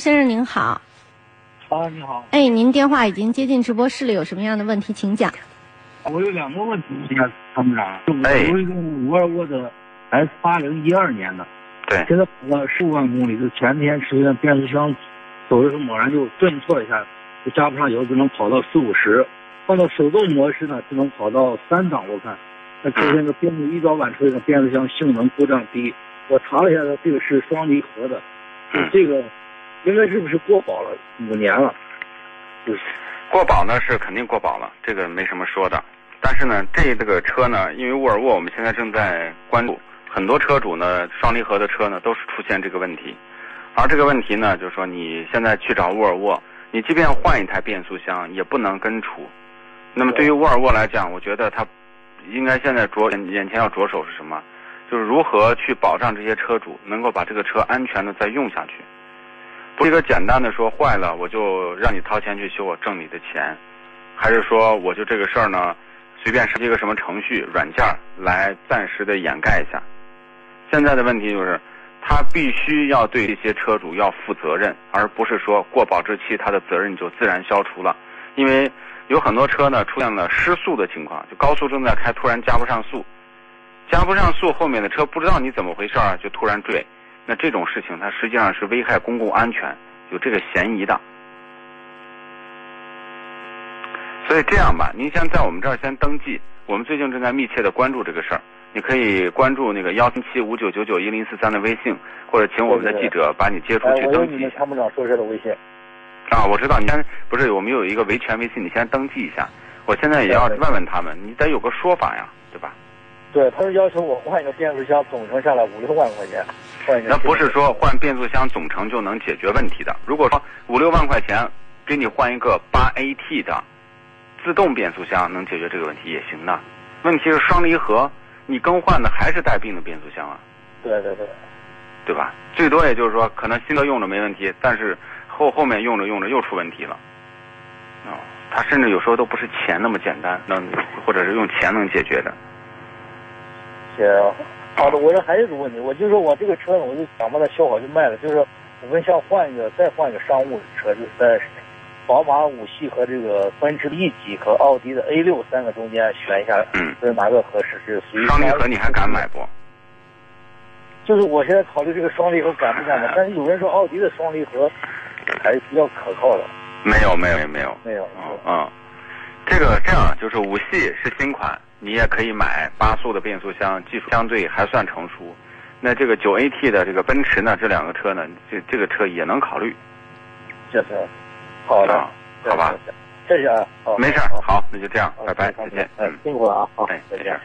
先生您好，啊，你好，哎，您电话已经接进直播室了，有什么样的问题请讲。我有两个问题想参谋长，哎我哎有一个沃尔沃的 S 八零一二年的，对，现在跑了十五万公里，就前天实验变速箱走的时候猛然就顿挫一下，就加不上油，只能跑到四五十，换到手动模式呢，只能跑到三档，我看，那出现个变速仪表板出现个变速箱性能故障低，我查了一下，它这个是双离合的，这个应该是不是过保了五年了？就是过保呢是肯定过保了，这个没什么说的。但是呢，这这个车呢，因为沃尔沃我们现在正在关注，很多车主呢，双离合的车呢都是出现这个问题。而这个问题呢，就是说你现在去找沃尔沃，你即便换一台变速箱，也不能根除。那么对于沃尔沃来讲，我觉得它应该现在着眼眼前要着手是什么？就是如何去保障这些车主能够把这个车安全的再用下去。不是一个简单的说坏了我就让你掏钱去修，我挣你的钱，还是说我就这个事儿呢，随便设计一个什么程序软件来暂时的掩盖一下。现在的问题就是，他必须要对这些车主要负责任，而不是说过保质期他的责任就自然消除了。因为有很多车呢出现了失速的情况，就高速正在开，突然加不上速，加不上速，后面的车不知道你怎么回事儿，就突然追。那这种事情，它实际上是危害公共安全，有这个嫌疑的。所以这样吧，您先在我们这儿先登记，我们最近正在密切的关注这个事儿。你可以关注那个幺三七五九九九一零四三的微信，或者请我们的记者把你接出哎，去登记一下。参谋长说事的微信。啊，我知道，你先不是我们有一个维权微信，你先登记一下。我现在也要问问他们，你得有个说法呀，对吧？对，他是要求我换一个变速箱，总成下来五六万块钱，换一个。那不是说换变速箱总成就能解决问题的。如果说五六万块钱给你换一个八 AT 的自动变速箱能解决这个问题也行的。问题是双离合，你更换的还是带病的变速箱啊，对对对，对吧？最多也就是说，可能新的用着没问题，但是后后面用着用着又出问题了。哦，它甚至有时候都不是钱那么简单，能或者是用钱能解决的。行，好的，我这还有一个问题，我就说我这个车呢，我就想把它修好就卖了，就是我们想换一个，再换一个商务车，就是在宝马五系和这个奔驰 E 级和奥迪的 A 六三个中间选一下，嗯，这哪个合适？是属于双离合你还敢买不？就是我现在考虑这个双离合敢不敢买，但是有人说奥迪的双离合还是比较可靠的，没有，没有，没有。没有。嗯嗯，这个这样就是五系是新款，你也可以买八速的变速箱，技术相对还算成熟。那这个九 AT 的这个奔驰呢，这两个车呢，这这个车也能考虑。这是好的啊，好吧，谢谢。啊，好。没事儿，好，那就这样，拜拜，再见，哎嗯，，辛苦了啊，好哎，再见。再见。